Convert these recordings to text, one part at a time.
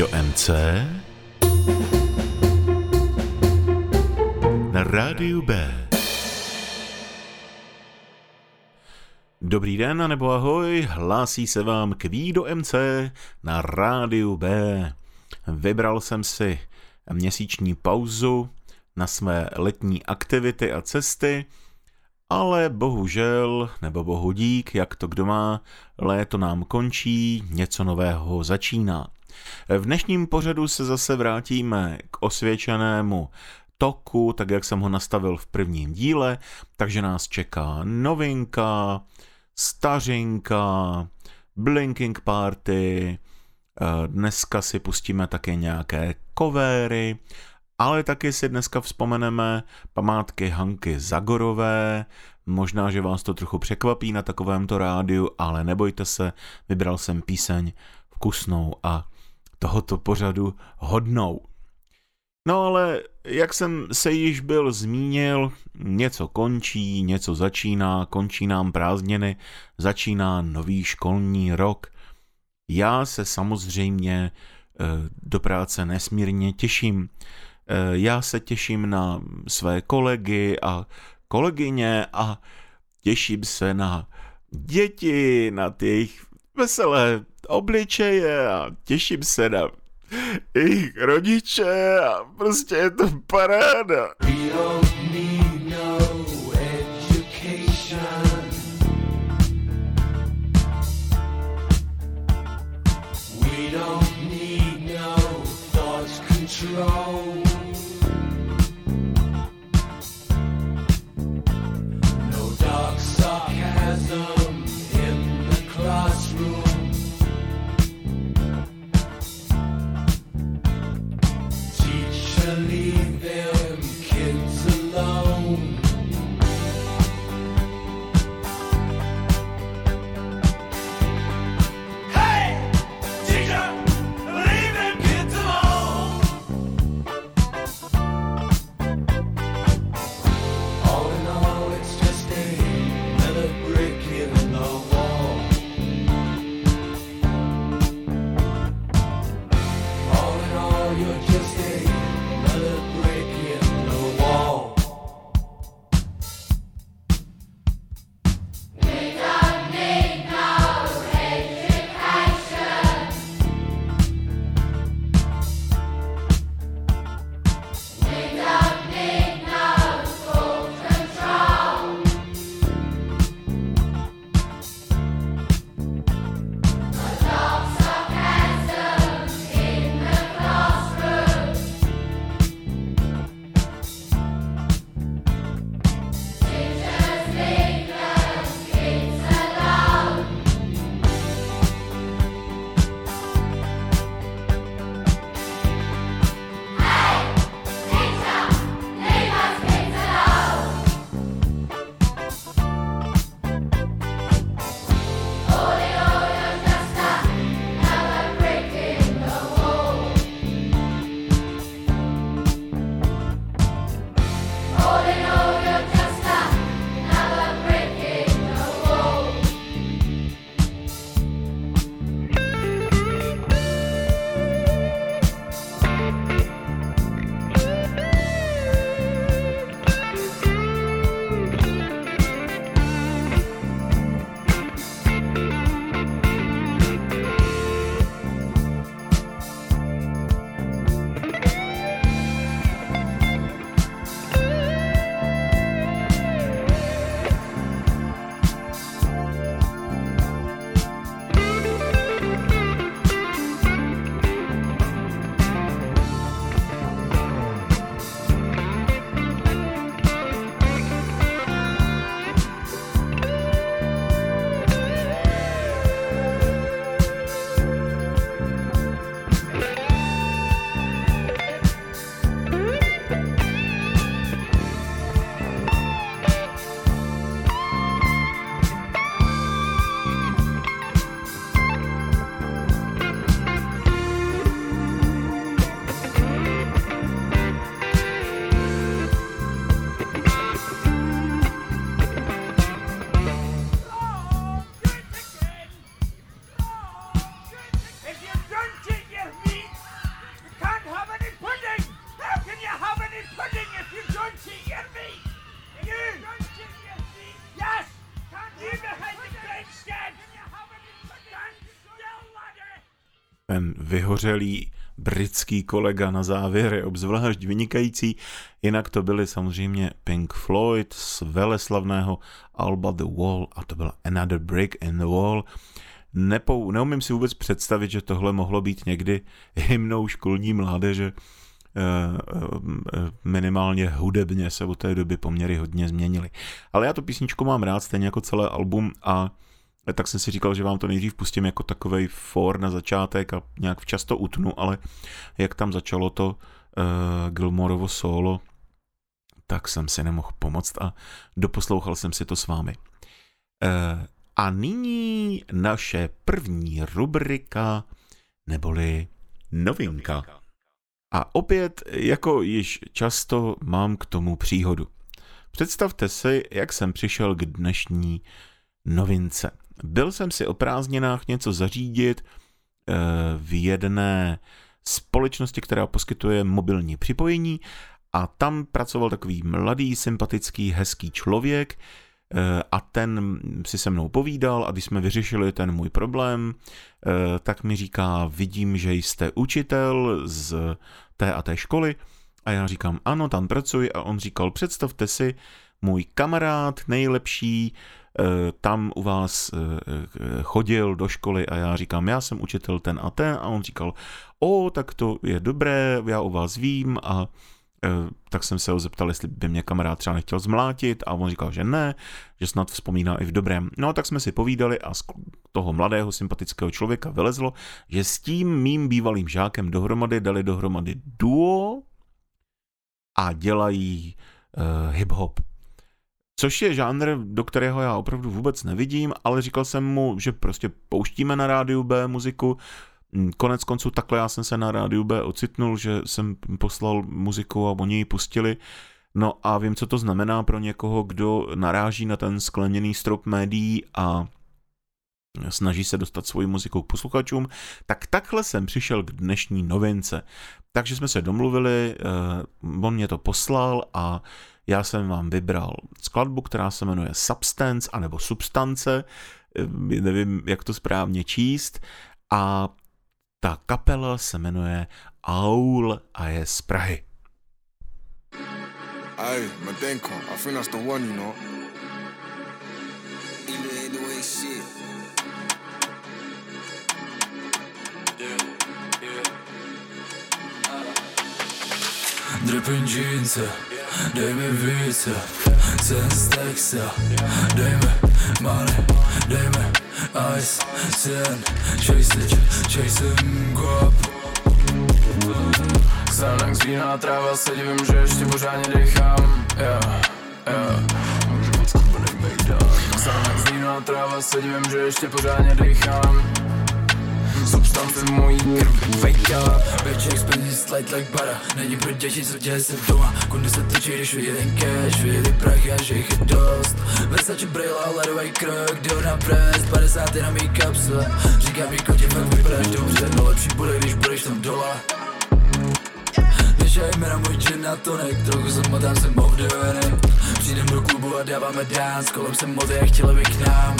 do MC na rádiu B. Dobrý den, nebo ahoj, hlásí se vám kví do MC na rádiu B. Vybral jsem si měsíční pauzu na své letní aktivity a cesty, ale bohužel, nebo bohu dík, jak to kdo má, léto nám končí, něco nového začíná. V dnešním pořadu se zase vrátíme k osvědčenému toku, tak jak jsem ho nastavil v prvním díle, takže nás čeká novinka, stařinka, Blinking Party, dneska si pustíme také nějaké kovéry, ale taky si dneska vzpomeneme památky Hanky Zagorové, možná, že vás to trochu překvapí na takovémto rádiu, ale nebojte se, vybral jsem píseň vkusnou a tohoto pořadu hodnou. No ale, jak jsem se již byl zmínil, něco končí, něco začíná, končí nám prázdniny, začíná nový školní rok. Já se samozřejmě eh, do práce nesmírně těším. Eh, já se těším na své kolegy a kolegyně a těším se na děti, na těch veselé obličeje a těším se na jejich rodiče a prostě je to paráda. We don't need no thought control. Vyhořelý britský kolega na závěr je obzvlášť vynikající. Jinak to byly samozřejmě Pink Floyd z veleslavného Alba The Wall a to byla Another Brick in the Wall. Nepou, neumím si vůbec představit, že tohle mohlo být někdy hymnou školní mládeže. Eh, eh, minimálně hudebně se od té doby poměry hodně změnily. Ale já tu písničku mám rád, stejně jako celé album a tak jsem si říkal, že vám to nejdřív pustím jako takovej for na začátek a nějak včas to utnu, ale jak tam začalo to uh, Gilmorovo solo, tak jsem si nemohl pomoct a doposlouchal jsem si to s vámi. Uh, a nyní naše první rubrika, neboli novinka. A opět, jako již často, mám k tomu příhodu. Představte si, jak jsem přišel k dnešní novince. Byl jsem si o prázdninách něco zařídit eh, v jedné společnosti, která poskytuje mobilní připojení a tam pracoval takový mladý, sympatický, hezký člověk eh, a ten si se mnou povídal a když jsme vyřešili ten můj problém, eh, tak mi říká, vidím, že jste učitel z té a té školy. A já říkám, ano, tam pracuji. A on říkal, představte si, můj kamarád nejlepší tam u vás eh, eh, chodil do školy a já říkám, já jsem učitel ten a ten a on říkal, o, tak to je dobré, já u vás vím a tak jsem se ho zeptal, jestli by mě kamarád třeba nechtěl zmlátit a on říkal, že ne, že snad vzpomíná i v dobrém. No tak jsme si povídali a z toho mladého sympatického člověka vylezlo, že s tím mým bývalým žákem dohromady dali dohromady duo a dělají uh, hip-hop. Což je žánr, do kterého já opravdu vůbec nevidím, ale říkal jsem mu, že prostě pouštíme na rádiu B muziku. Mm, konec konců takhle já jsem se na rádiu B ocitnul, že jsem poslal muziku a oni ji pustili. No a vím, co to znamená pro někoho, kdo naráží na ten skleněný strop médií a snaží se dostat svoji muzikou k posluchačům, tak takhle jsem přišel k dnešní novince. Takže jsme se domluvili, uh, on mě to poslal a já jsem vám vybral skladbu, která se jmenuje Substance anebo Substance, eh, nevím, jak to správně číst, a ta kapela se jmenuje Aul a je z Prahy. Hey, Madenko, I think that's the one, you know. Dripping jeans, dej mi více Sen z Texa, dej mi money, dej mi ice Sen, chase it, chasing guap Xanax, vína, tráva, se divím, že ještě pořádně dechám. Yeah, yeah. Xanax, vína, tráva, se divím, že ještě pořádně dechám substance mojí krvi. Fejka Večer spendí slide like para Není pro děti, co děje se doma. Kundy se tyčí, když ten cash Vidí prachy a že jich je dost. Versace brýla, ledový krok Jdou na prest, 50 na mý kapsle Říká mi kotě, fakt vypadáš dobře. No lepší bude, když budeš tam dole Nešaj mi na můj gin na tonek Trochu zamotám se obdiveny Přijdem do klubu a dáváme dance Kolem se mody a chtěli by k nám.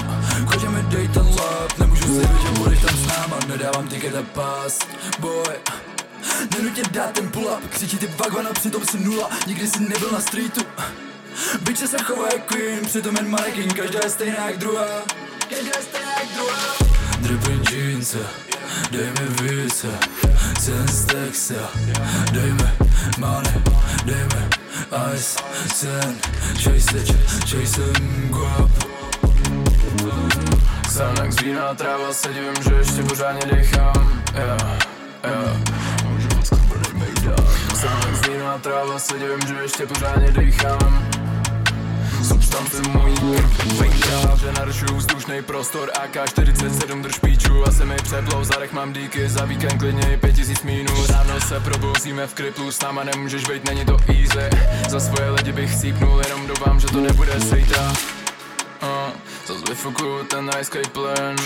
Chodíme dej ten lap Nemůžu říct, že budeš tam s náma Nedávám ticket a pas. Boy Nenutě dát ten pull up Křičí ty vagon a přitom si nula Nikdy jsi nebyl na streetu. Byče se chová jak queen Přitom jen mannequin Každá je stejná jak druhá. Každá je stejná jak druhá. Dripping jeans Dej mi více Sen z Texa Dej mi money Dej mi ice Sen Chase it Chasing guap Xanax, vína, tráva, se divím, že ještě pořádně dechám. Yeah, yeah. Xanax, vína, tráva, se že ještě pořádně dechám substance mojí Venka, že narušuju vzdušný prostor. AK-47 drž píču a se mi přeplou. Zarech mám díky, za víkend klidně i pět tisíc minus. Ráno se probouzíme v kriplu, s náma nemůžeš být, není to easy. Za svoje lidi bych cípnul, jenom doufám, že to nebude sejta uh, Zas vyfukuju ten rajský plyn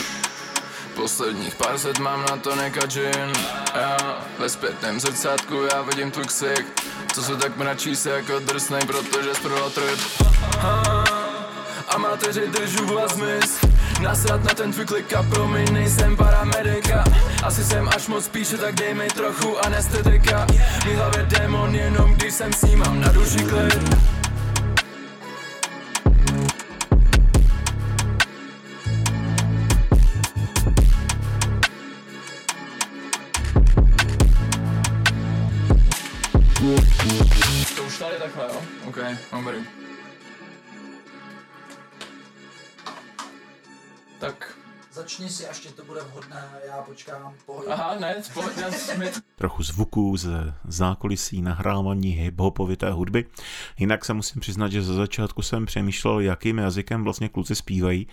Posledních pár set mám na to gin. Já ve zpětném zrcátku já vidím tvůj ksicht Co se tak mračí se jako drsnej, protože zprodal trip Amatéři držu vás mis Nasrat na ten tvůj klik a promiň, nejsem paramedika. Asi jsem až moc píše, tak dej mi trochu anestetika Mý hlavě démon, jenom když jsem s ním mám na duši klid takhle, jo? OK, dobrý. Tak, Začni si, až tě to bude vhodné, já počkám, pohodě. aha, ne, pojď, já jsme... trochu zvuků z zákulisí nahrávání hip-hopovité hudby. Jinak se musím přiznat, že za začátku jsem přemýšlel, jakým jazykem vlastně kluci zpívají,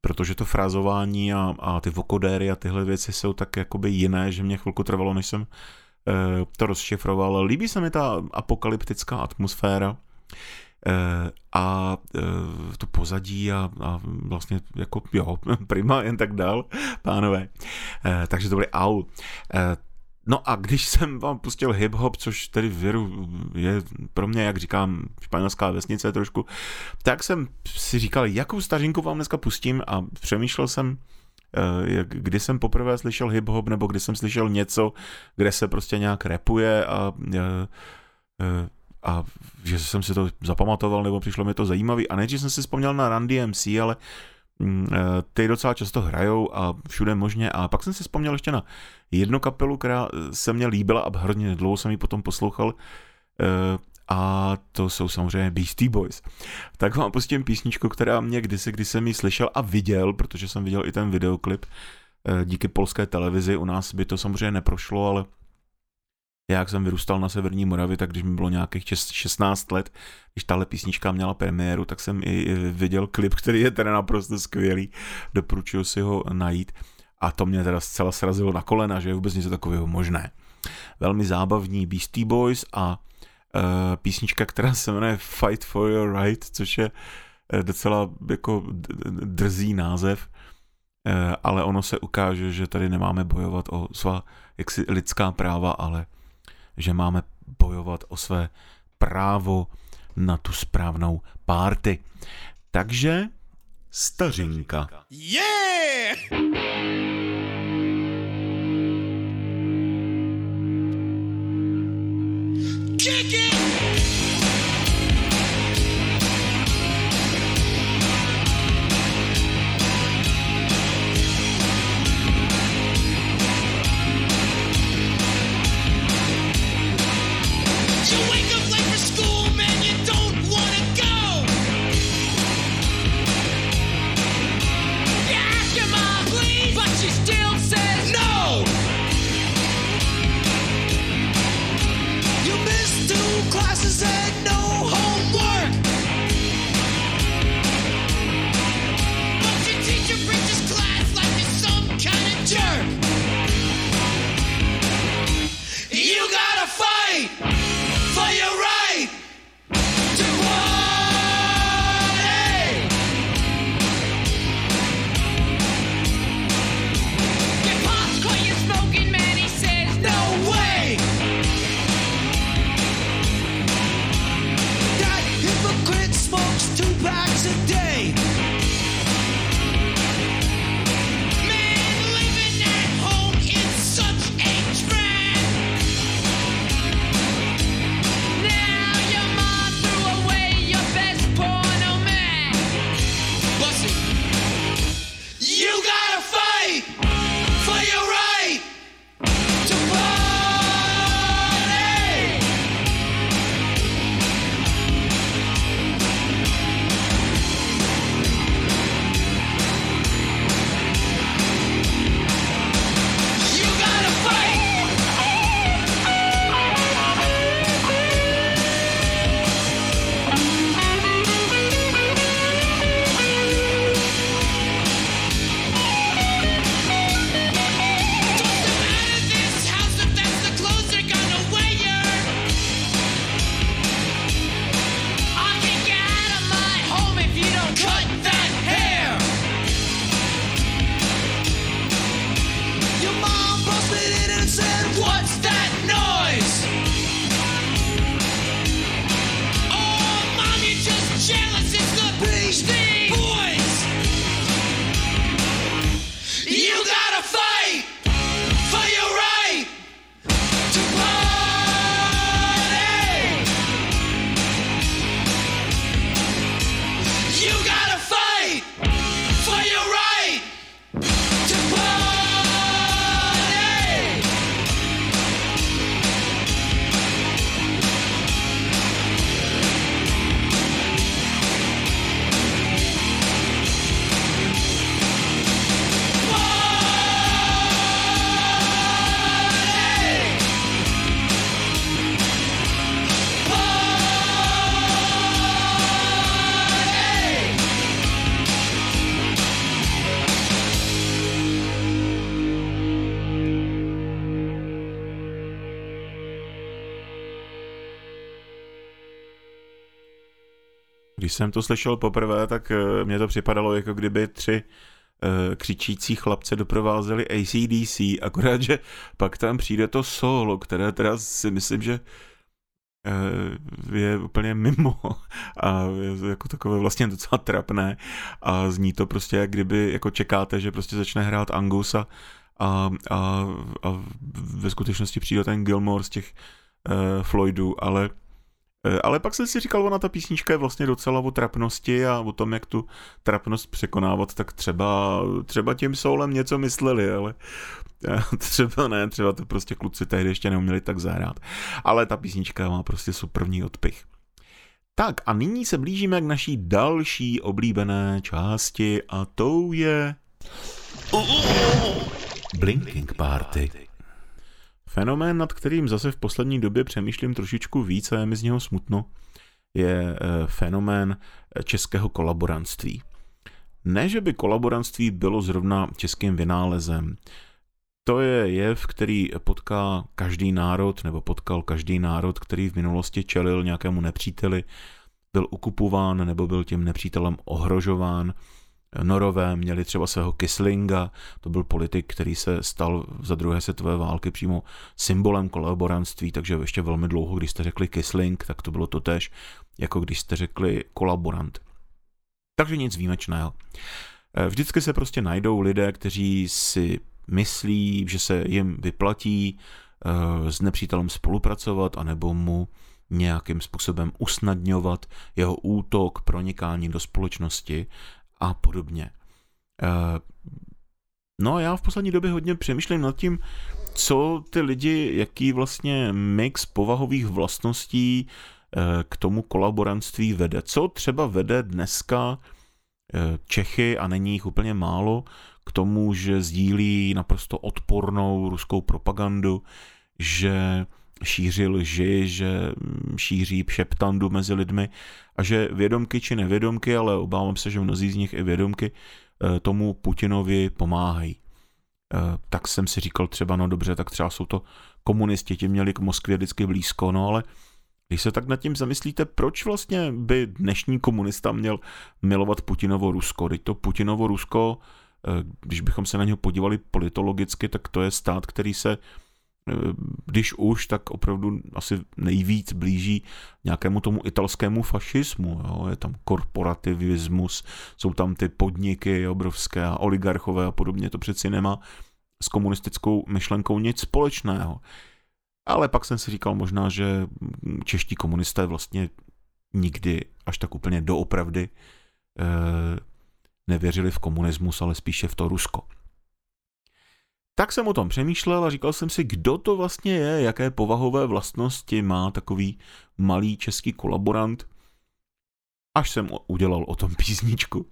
protože to frázování a, a ty vokodéry a tyhle věci jsou tak jakoby jiné, že mě chvilku trvalo, než jsem to rozšifroval. Líbí se mi ta apokalyptická atmosféra eh, a eh, to pozadí a, a vlastně jako jo, prima jen tak dál, pánové. Eh, takže to aul. Eh, No a když jsem vám pustil hip-hop, což tedy věru je pro mě, jak říkám, španělská vesnice trošku, tak jsem si říkal, jakou stařinku vám dneska pustím a přemýšlel jsem, eh, jak- kdy jsem poprvé slyšel hip-hop, nebo kdy jsem slyšel něco, kde se prostě nějak repuje a, eh, eh, a že jsem si to zapamatoval, nebo přišlo mi to zajímavý. A nejdřív jsem si vzpomněl na Run DMC, ale mm, eh, ty docela často hrajou a všude možně. A pak jsem si vzpomněl ještě na jednu kapelu, která eh, se mně líbila a hrozně dlouho jsem ji potom poslouchal. A to jsou samozřejmě Beastie Boys. Tak vám pustím písničku, která mě kdysi, když jsem ji slyšel a viděl, protože jsem viděl i ten videoklip eh, díky polské televizi. U nás by to samozřejmě neprošlo, ale já, jak jsem vyrůstal na severní Moravě, tak když mi bylo nějakých čes- 16 let, když tahle písnička měla premiéru, tak jsem i viděl klip, který je teda naprosto skvělý. Doporučuji si ho najít. A to mě teda zcela srazilo na kolena, že je vůbec něco takového možné. Velmi zábavní Beastie Boys a písnička, která se jmenuje Fight for Your Right, což je eh, docela jako drzý název, Eh, ale ono se ukáže, že tady nemáme bojovat o svá jaksi lidská práva, ale že máme bojovat o své právo na tu správnou párty. Takže stařinka. You Když jsem to slyšel poprvé, tak eh, mně to připadalo, jako kdyby tři eh, křičící chlapce doprovázeli ACDC, akorát, že pak tam přijde to solo, které teda si myslím, že eh, je úplně mimo a je jako takové vlastně docela trapné a zní to prostě, jak kdyby jako čekáte, že prostě začne hrát Angus a, a, a, ve skutečnosti přijde ten Gilmore z těch Floydů, ale ale pak jsem si říkal, ona ta písnička je vlastně docela o trapnosti a o tom, jak tu trapnost překonávat, tak třeba, třeba tím soulem něco mysleli, ale eh, třeba ne, třeba to prostě kluci tehdy ještě neuměli tak zahrát. Ale ta písnička má prostě superní odpich. Tak a nyní se blížíme k naší další oblíbené části a tou je... Blinking Party. Fenomén, nad kterým zase v poslední době přemýšlím trošičku víc a je mi z něho smutno, je eh, fenomén eh, českého kolaborantství. Ne, že by kolaborantství bylo zrovna českým vynálezem. To je jev, který potká každý národ, nebo potkal každý národ, který v minulosti čelil nějakému nepříteli, byl ukupován nebo byl tím nepřítelem ohrožován Norové měli třeba svého Kislinga, to byl politik, který se stal za druhé světové války přímo symbolem kolaborantství, takže ještě velmi dlouho, když jste řekli Kisling, tak to bylo to tež, jako když jste řekli kolaborant. Takže nic výjimečného. Eh, vždycky se prostě najdou lidé, kteří si myslí, že se jim vyplatí eh, s nepřítelem spolupracovat, anebo mu nějakým způsobem usnadňovat jeho útok, pronikání do společnosti a podobně. Eh, no a já v poslední době hodně přemýšlím nad tím, co ty lidi, jaký vlastně mix povahových vlastností eh, k tomu kolaborantství vede. Co třeba vede dneska eh, Čechy, a není jich úplně málo, k tomu, že sdílí naprosto odpornou ruskou propagandu, že šíří lži, že šíří šeptandu mezi lidmi a že vědomky či nevědomky, ale obávám se, že mnozí z nich i vědomky eh, tomu Putinovi pomáhají. Eh, tak jsem si říkal třeba, no dobře, tak třeba jsou to komunisti, ti měli k Moskvě vždycky blízko, no ale když se tak nad tím zamyslíte, proč vlastně by dnešní komunista měl milovat Putinovo Rusko? Teď to Putinovo Rusko, eh, když bychom se na něho podívali politologicky, tak to je stát, který se když už, tak opravdu asi nejvíc blíží nějakému tomu italskému fašismu. Jo? Je tam korporativismus, jsou tam ty podniky obrovské a oligarchové a podobně. To přeci nemá s komunistickou myšlenkou nic společného. Ale pak jsem si říkal možná, že čeští komunisté vlastně nikdy až tak úplně doopravdy eh, nevěřili v komunismus, ale spíše v to Rusko. Tak jsem o tom přemýšlel a říkal jsem si, kdo to vlastně je, jaké povahové vlastnosti má takový malý český kolaborant, až jsem udělal o tom písničku.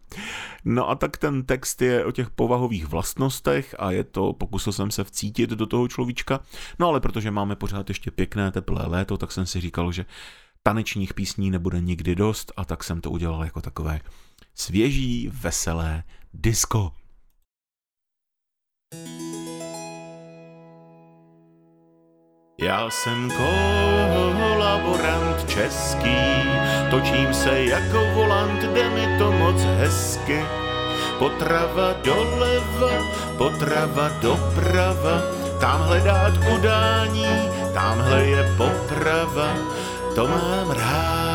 No a tak ten text je o těch povahových vlastnostech a je to, pokusil jsem se vcítit do toho človíčka, no ale protože máme pořád ještě pěkné teplé léto, tak jsem si říkal, že tanečních písní nebude nikdy dost a tak jsem to udělal jako takové svěží, veselé disco. Já jsem kolaborant český, točím se jako volant, jde mi to moc hezky. Potrava doleva, potrava doprava, tam hledat udání, tamhle je poprava, to mám rád.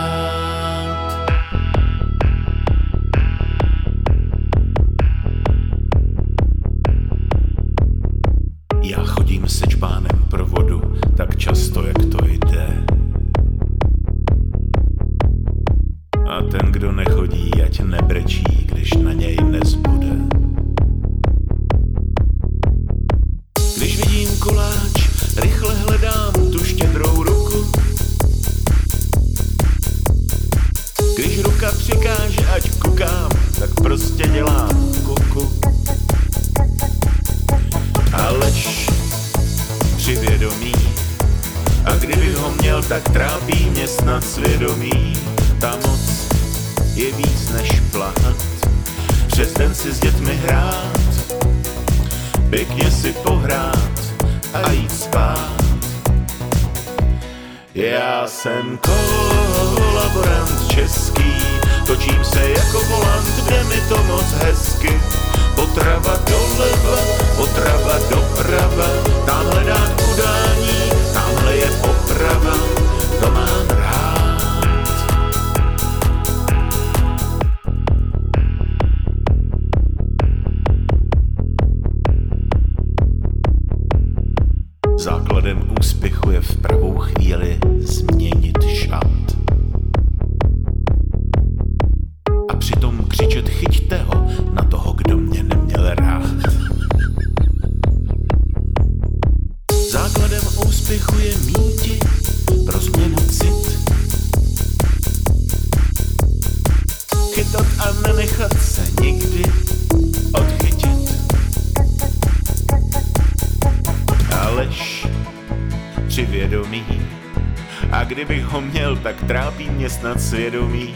Svědomí.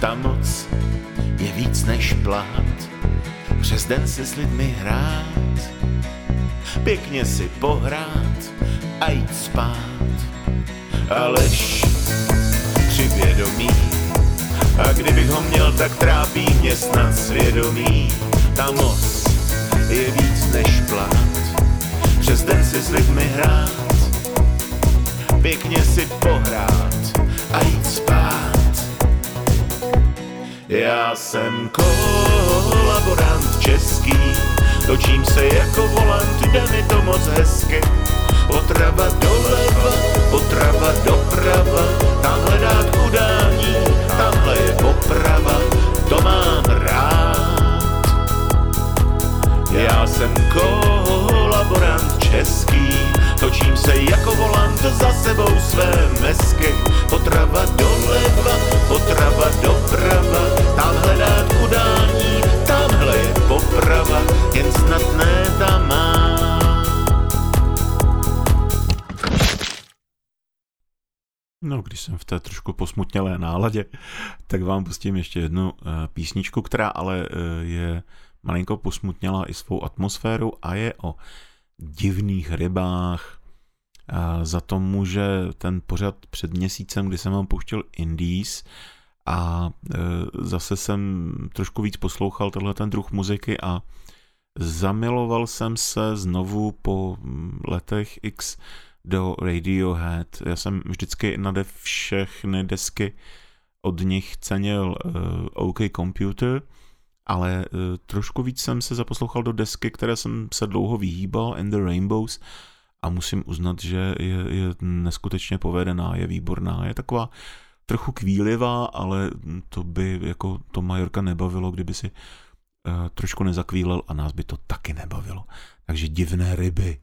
Ta moc je víc než plát. Přes den si s lidmi hrát. Pěkně si pohrát a jít spát. Aleš při vědomí. A kdybych ho měl, tak trápí mě snad svědomí. Ta moc je víc než plát přes den si s lidmi hrát, pěkně si pohrát Já jsem kolaborant český, točím se jako volant, jde mi to moc hezky. Potrava doleva, potrava doprava, tamhle dát udání, tamhle je poprava, to mám rád. Já jsem kolaborant český, točím se jako volant za sebou své mesky. Potrava doleva, potrava doprava, tam hledat udání, tamhle je poprava, jen snad ne ta má. No, když jsem v té trošku posmutnělé náladě, tak vám pustím ještě jednu uh, písničku, která ale uh, je malinko posmutněla i svou atmosféru a je o divných rybách. Za to může ten pořad před měsícem, kdy jsem vám pouštěl Indies a e, zase jsem trošku víc poslouchal tenhle ten druh muziky a zamiloval jsem se znovu po letech X do Radiohead. Já jsem vždycky nade všechny desky od nich cenil uh, OK Computer, ale uh, trošku víc jsem se zaposlouchal do desky, které jsem se dlouho vyhýbal, And the Rainbows, a musím uznat, že je, je neskutečně povedená, je výborná, je taková trochu kvílivá, ale to by jako to Majorka nebavilo, kdyby si uh, trošku nezakvílel a nás by to taky nebavilo. Takže divné ryby.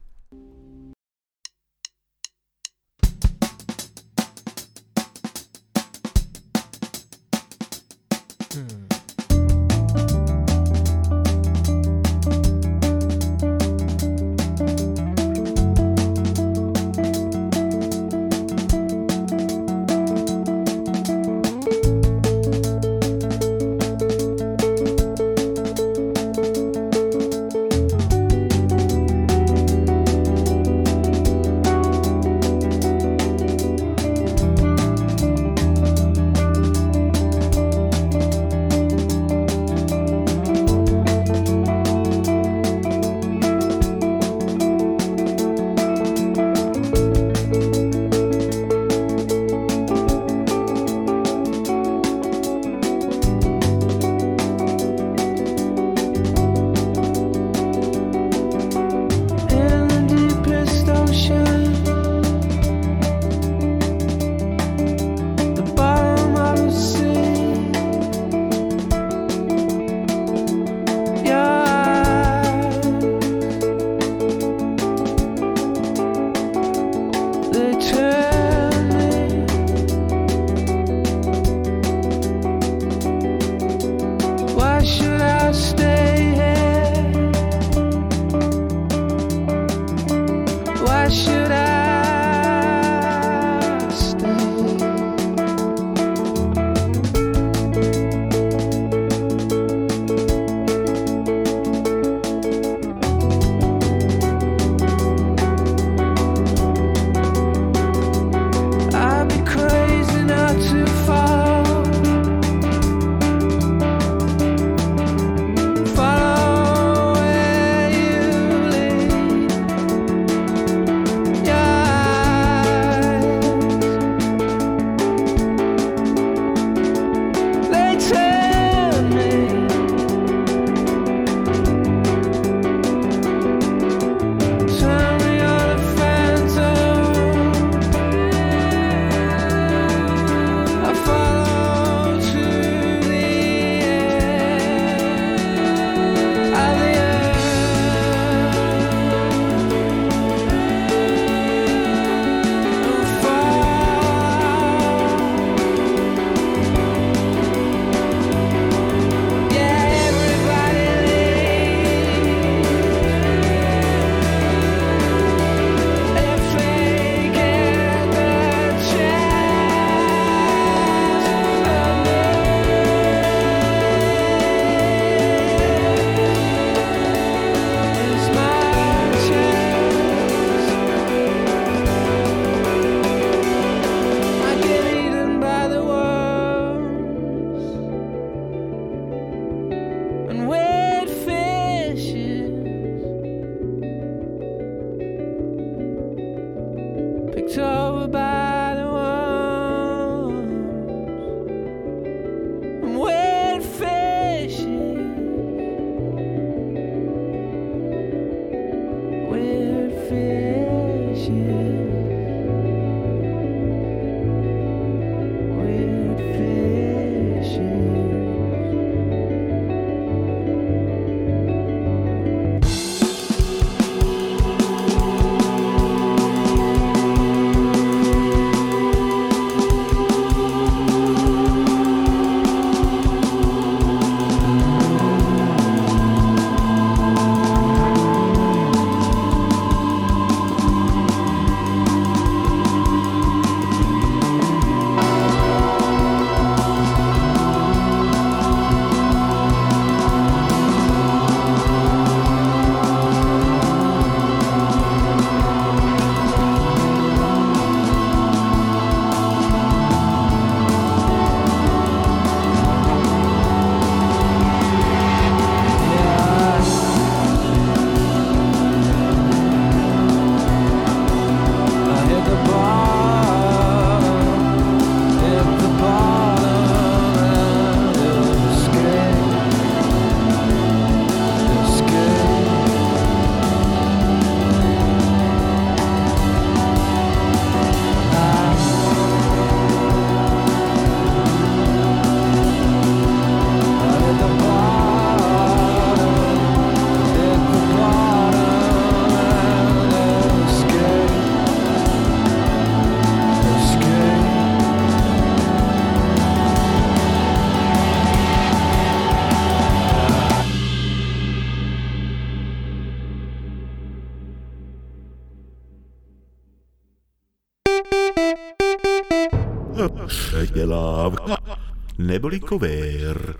Neboli kovér.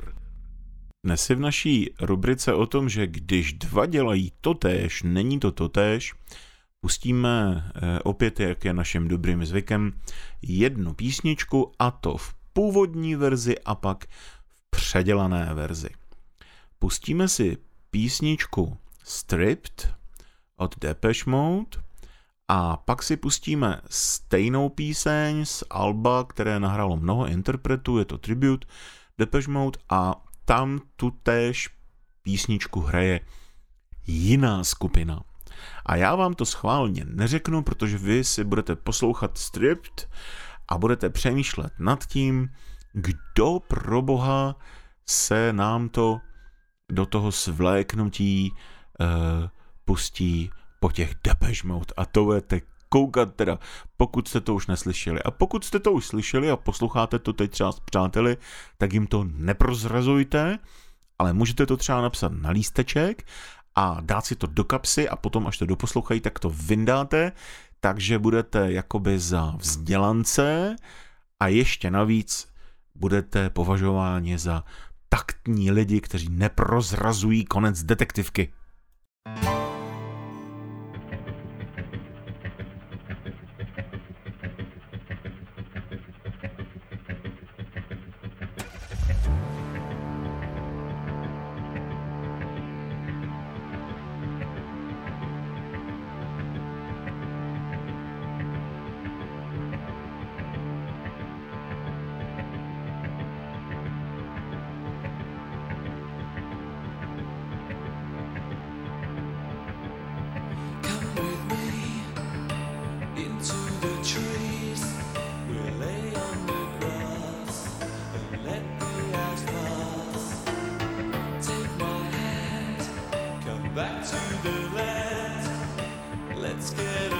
Dnes si v naší rubrice o tom, že když dva dělají totéž, není to totéž, pustíme eh, opět, jak je naším dobrým zvykem, jednu písničku a to v původní verzi a pak v předělané verzi. Pustíme si písničku Stripped od Depeche Mode a pak si pustíme stejnou píseň z Alba, které nahralo mnoho interpretů, je to tribute Depeche Mode a tam tu též písničku hraje jiná skupina. A já vám to schválně neřeknu, protože vy si budete poslouchat Stripped a budete přemýšlet nad tím, kdo pro boha se nám to do toho svléknutí uh, pustí po těch Depeche Mode a to budete koukat teda, pokud jste to už neslyšeli. A pokud jste to už slyšeli a posloucháte to teď třeba s přáteli, tak jim to neprozrazujte, ale můžete to třeba napsat na lísteček a dát si to do kapsy a potom, až to doposlouchají, tak to vyndáte, takže budete jakoby za vzdělance a ještě navíc budete považováni za taktní lidi, kteří neprozrazují konec detektivky. Come back to the land. Let's get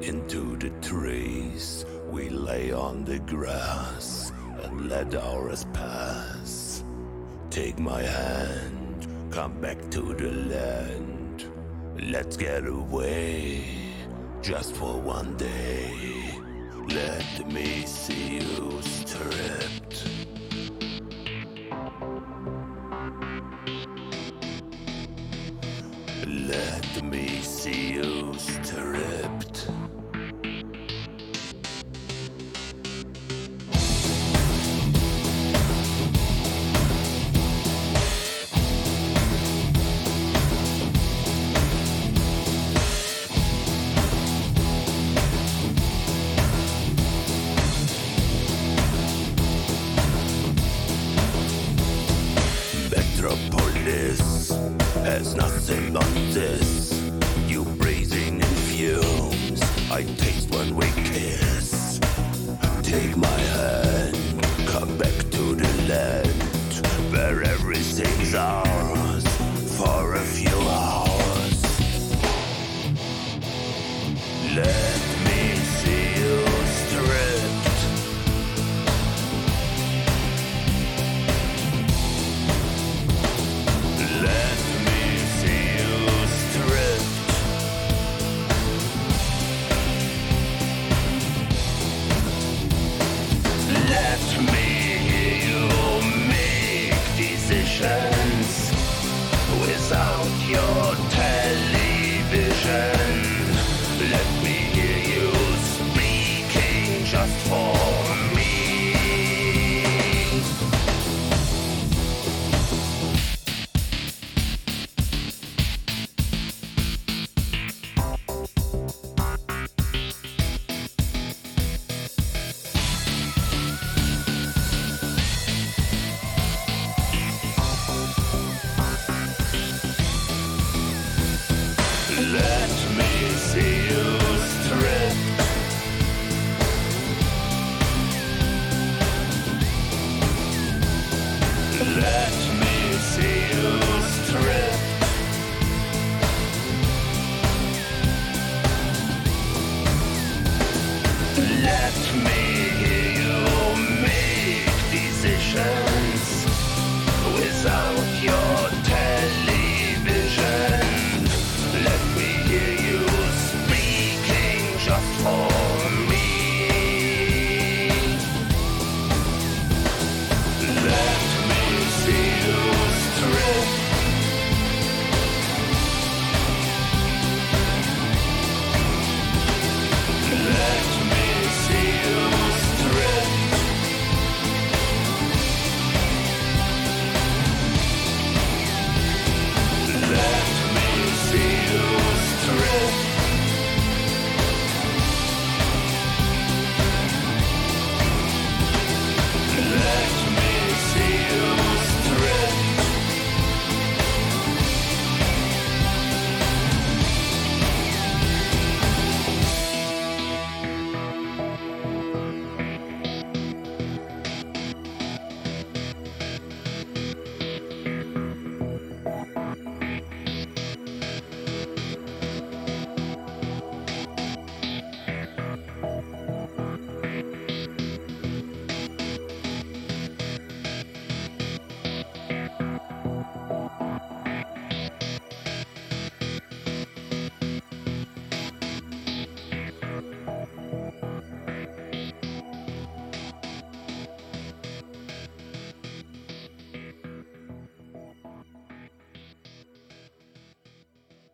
into the trees. We lay on the grass and let hours pass. Take my hand, come back to the land. Let's get away just for one day. Let me see you stripped.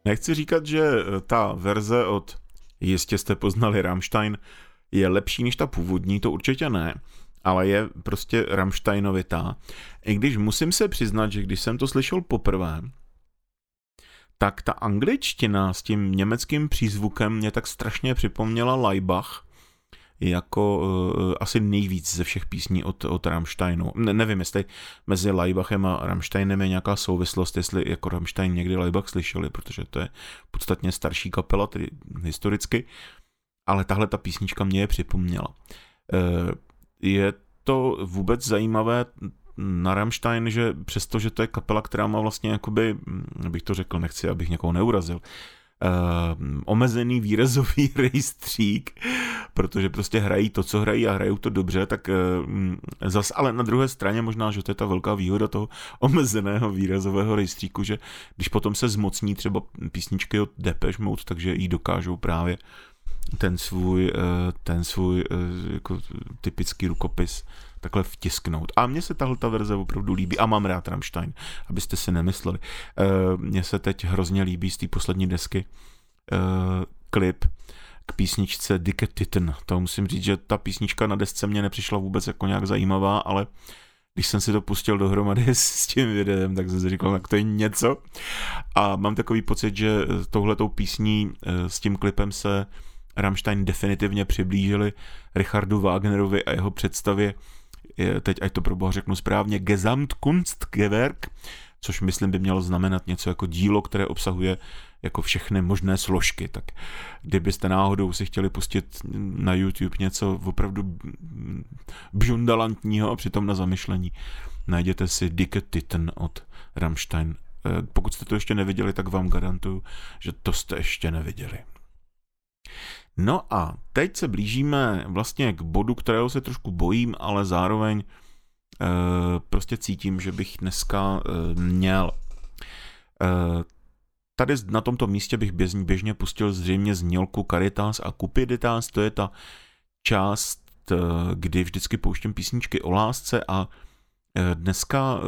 Nechci říkat, že eh, ta verze od Jistě jste poznali Rammstein je lepší než ta původní, to určitě ne, ale je prostě Rammsteinovitá. I když musím se přiznat, že když jsem to slyšel poprvé, tak ta angličtina s tím německým přízvukem mě tak strašně připomněla Leibach, jako uh, asi nejvíc ze všech písní od, od Rammsteinu. Ne, nevím, jestli mezi Leibachem a Rammsteinem je nějaká souvislost, jestli jako Rammstein někdy Leibach slyšeli, protože to je podstatně starší kapela, tedy historicky, ale tahle ta písnička mě je připomněla. Uh, je to vůbec zajímavé na Rammstein, že přesto, že to je kapela, která má vlastně jakoby, hm, bych to řekl, nechci, abych někoho neurazil, omezený výrazový rejstřík, protože prostě hrají to, co hrají a hrajou to dobře, tak uh, zas ale na druhé straně možná, že to je ta velká výhoda toho omezeného výrazového rejstříku, že když potom se zmocní třeba písničky od Depeche Mode, takže jí dokážou právě ten svůj, uh, ten svůj uh, jako typický rukopis takhle vtisknout. A mně se tahle ta verze opravdu líbí a mám rád Rammstein, abyste si nemysleli. Uh, mně se teď hrozně líbí z té poslední desky uh, klip k písničce Dicke Titten. To musím říct, že ta písnička na desce mě nepřišla vůbec jako nějak zajímavá, ale když jsem si to pustil dohromady s tím videem, tak jsem si říkal, tak to je něco. A mám takový pocit, že touhletou písní s tím klipem se Rammstein definitivně přiblížili Richardu Wagnerovi a jeho představě teď ať to pro boha řeknu správně, Gesamtkunstgewerk, což myslím by mělo znamenat něco jako dílo, které obsahuje jako všechny možné složky. Tak kdybyste náhodou si chtěli pustit na YouTube něco opravdu bžundalantního a přitom na zamyšlení, najděte si Dicke Titten od Rammstein. Eh, pokud jste to ještě neviděli, tak vám garantuju, že to jste ještě neviděli. No a teď se blížíme vlastně k bodu, kterého se trošku bojím, ale zároveň e, prostě cítím, že bych dneska e, měl. E, tady na tomto místě bych běžně, běžně pustil zřejmě znělku Caritas a Cupiditas, to je ta část, kdy vždycky pouštím písničky o lásce a dneska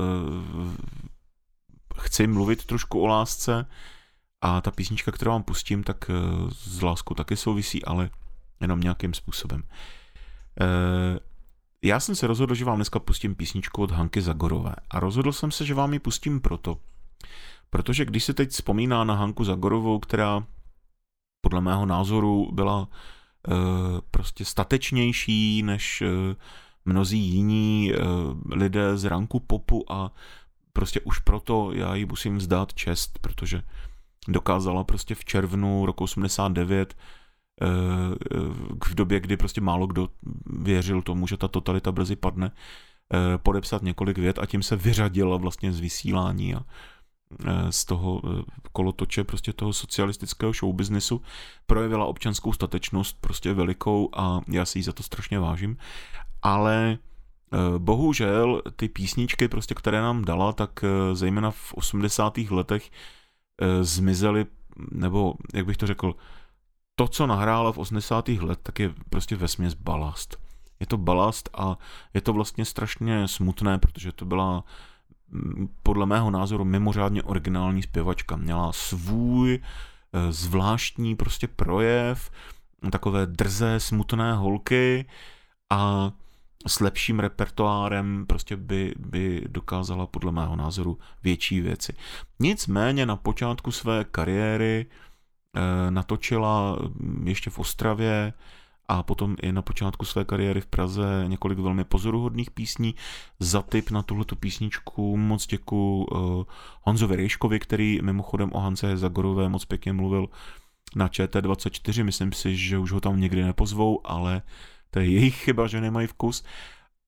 chci mluvit trošku o lásce, a ta písnička, kterou vám pustím, tak eh, s láskou taky souvisí, ale jenom nějakým způsobem. Eh, já jsem se rozhodl, že vám dneska pustím písničku od Hanky Zagorové. A rozhodl jsem se, že vám ji pustím proto, protože když se teď vzpomíná na Hanku Zagorovou, která podle mého názoru byla uh, prostě statečnější než mnozí jiní lidé z ranku popu a prostě už proto já ji musím zdát čest, protože dokázala prostě v červnu roku 89 eh, v době, kdy prostě málo kdo věřil tomu, že ta totalita brzy padne, eh, podepsat několik vět a tím se vyřadila vlastně z vysílání a eh, z toho kolotoče prostě toho socialistického showbiznesu projevila občanskou statečnost prostě velikou a já si ji za to strašně vážím, ale bohužel ty písničky prostě, které nám dala, tak zejména v 80. letech Eh, zmizely, nebo jak bych to řekl, to, co nahrála v 80. let, tak je prostě vesměs balast. Je to balast a je to vlastně strašně smutné, protože to byla mm, podle mého názoru mimořádně originální zpěvačka. Měla svůj eh, zvláštní prostě projev, takové drzé, smutné holky a s lepším repertoárem prostě by, by dokázala podle mého názoru větší věci. Nicméně na počátku své kariéry e, natočila ještě v Ostravě a potom i na počátku své kariéry v Praze několik velmi pozoruhodných písní. Za tip na tuhletu písničku moc děkuji e, Honzovi Rejškovi, který mimochodem o Hance Zagorové moc pěkně mluvil na ČT24. Myslím si, že už ho tam někdy nepozvou, ale to je jejich chyba, že nemají vkus.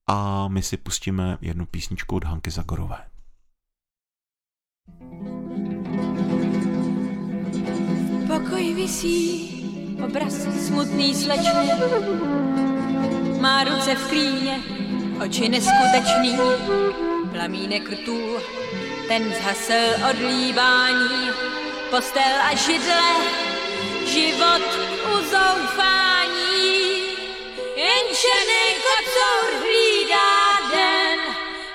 A my si pustíme jednu písničku od Hanky Zagorové. Pokoj visí obraz smutný slečny. Má ruce v klíně, oči neskutečný, plamínek rtů, ten zhasel odlívání, postel a židle, život uzoufání. Jenčený kocour hlídá den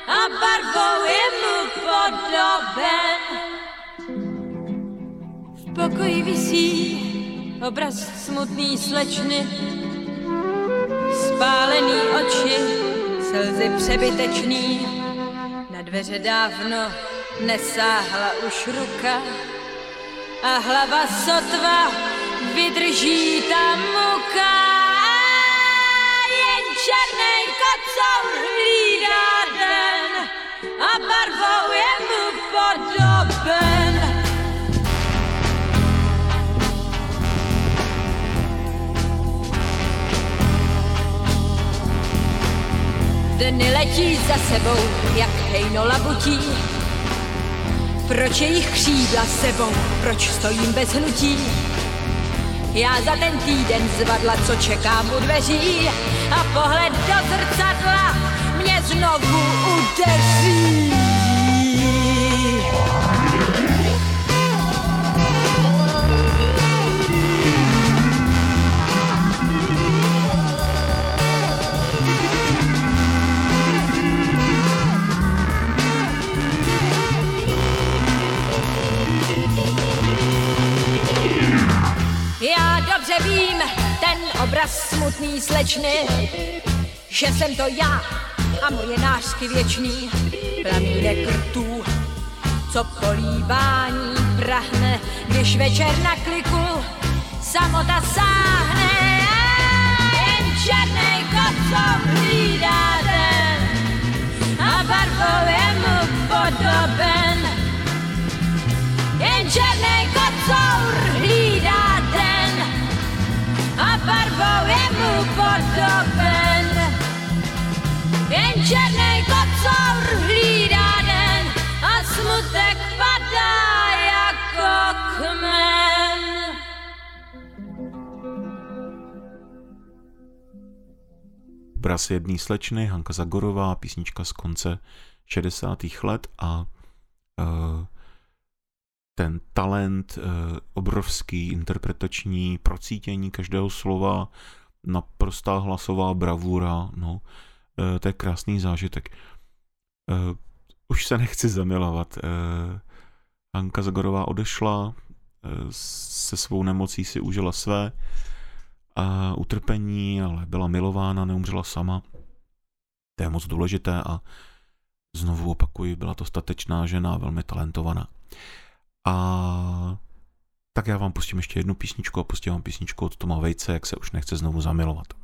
a barvou je mu podoben. V pokoji visí obraz smutný slečny, spálený oči, slzy přebytečný, na dveře dávno nesáhla už ruka a hlava sotva vydrží ta muka černej kocour hlídá den a barvou je mu podoben. Dny letí za sebou, jak hejno labutí. Proč jejich křídla sebou, proč stojím bez hnutí? Já za ten týden zvadla, co čekám u dveří a pohled do zrcadla mě znovu udeří. Dobře vím, ten obraz smutný slečny, že jsem to já a moje nářky věčný, plamínek rtů, co polívání prahne, když večer na kliku samota sáhne. Jen černej kocov hlídá den a barvou je mu podoben. Jen hlídá barvou je mu podoben. Jen černej kocour hlídá den a smutek padá jako kmen. Obraz jedné slečny, Hanka Zagorová, písnička z konce 60. let a uh, ten talent, uh, obrovský interpretační procítění každého slova, naprostá hlasová bravura, no, uh, to je krásný zážitek. Uh, už se nechci zamilovat. Hanka Zagorová odešla, se svou nemocí si užila své, a utrpení, ale byla milována, neumřela sama. To je moc důležité a znovu opakuji, byla to statečná žena, velmi talentovaná. A tak já vám pustím ještě jednu písničku a pustím vám písničku od Toma Vejce, jak se už nechce znovu zamilovat.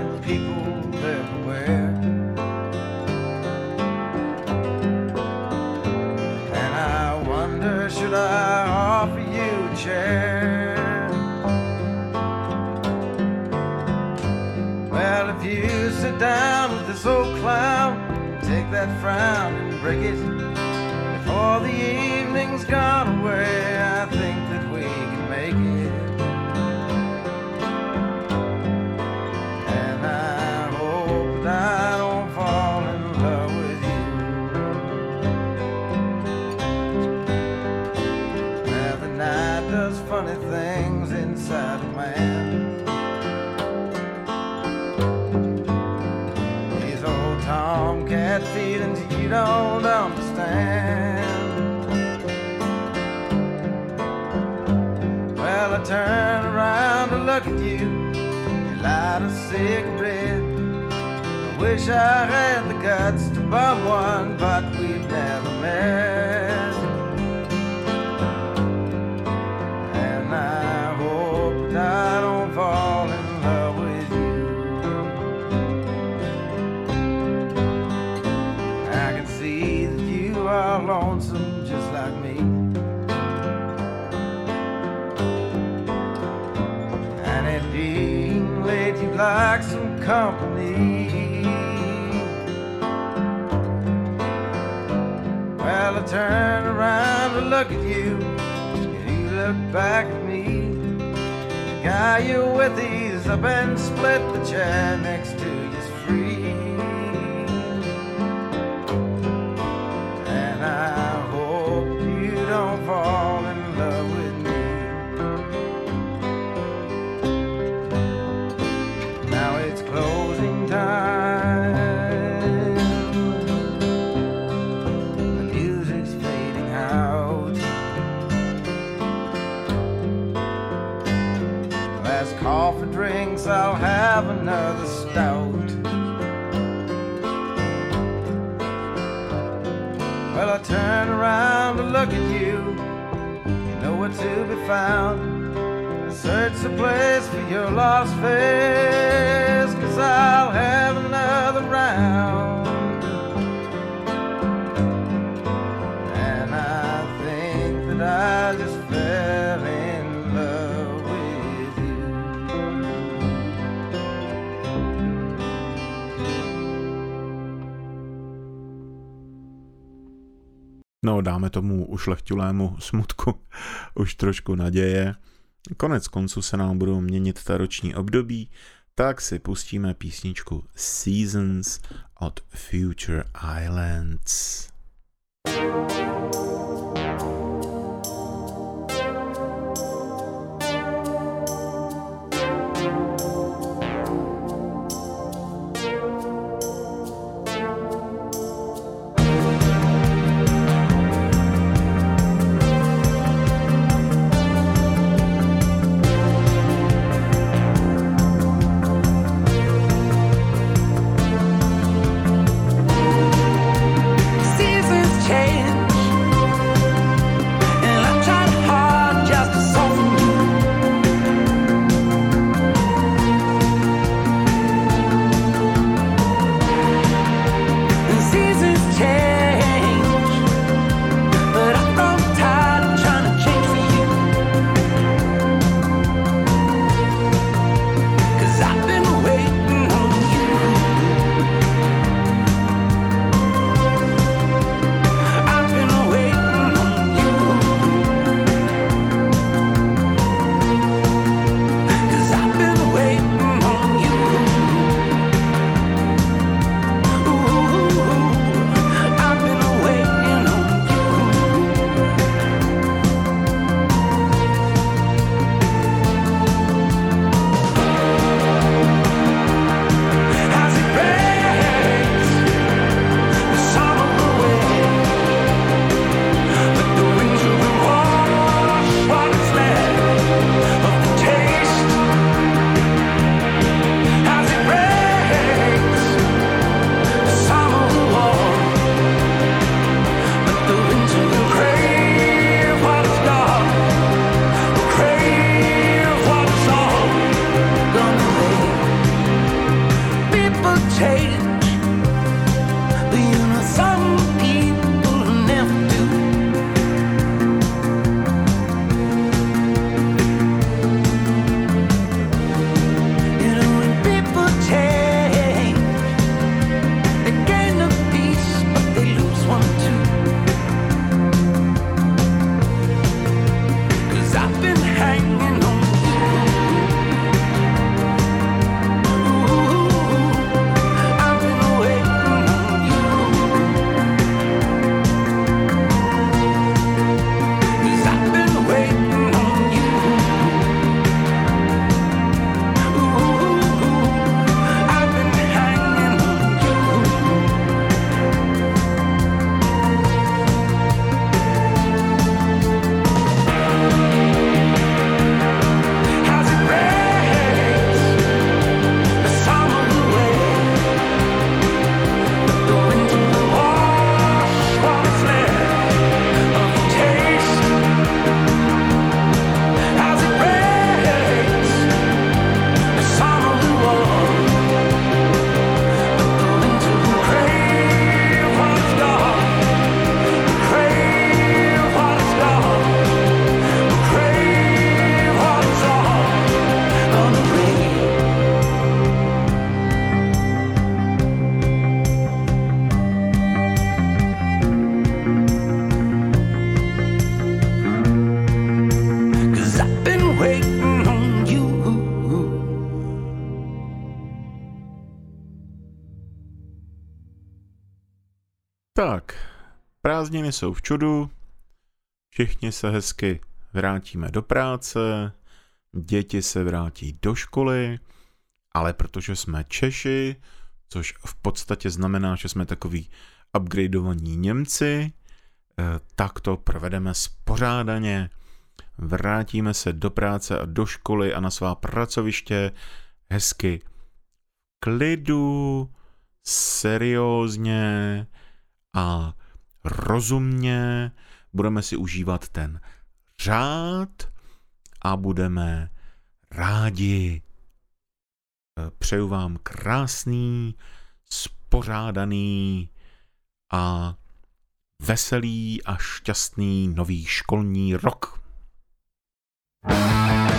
Crowded, people everywhere. And I wonder, should I offer you a chair? Well, if you sit down with this old clown, take that frown and break it. Before the evening's gone away, I think don't understand. Well, I turn around to look at you. You light a cigarette. I wish I had the guts to bum one, but company. Well, I turn around to look at you, and you look back at me. The guy you're with, he's up and split the chair your lost face, cause I'll have another round. And I think that I just fell in love with you. No, dáme tomu ušlechtilému smutku už trošku naděje. Konec konců se nám budou měnit ta roční období, tak si pustíme písničku Seasons od Future Islands. thank you všechny jsou v čudu, všichni se hezky vrátíme do práce, děti se vrátí do školy, ale protože jsme Češi, což v podstatě znamená, že jsme takový upgradeovaní Němci, eh, tak to provedeme spořádaně. Vrátíme se do práce a do školy a na svá pracoviště hezky klidu, seriózně a rozumně budeme si užívat ten řád a budeme rádi. Přeju vám krásný, spořádaný a veselý a šťastný nový školní rok. thank you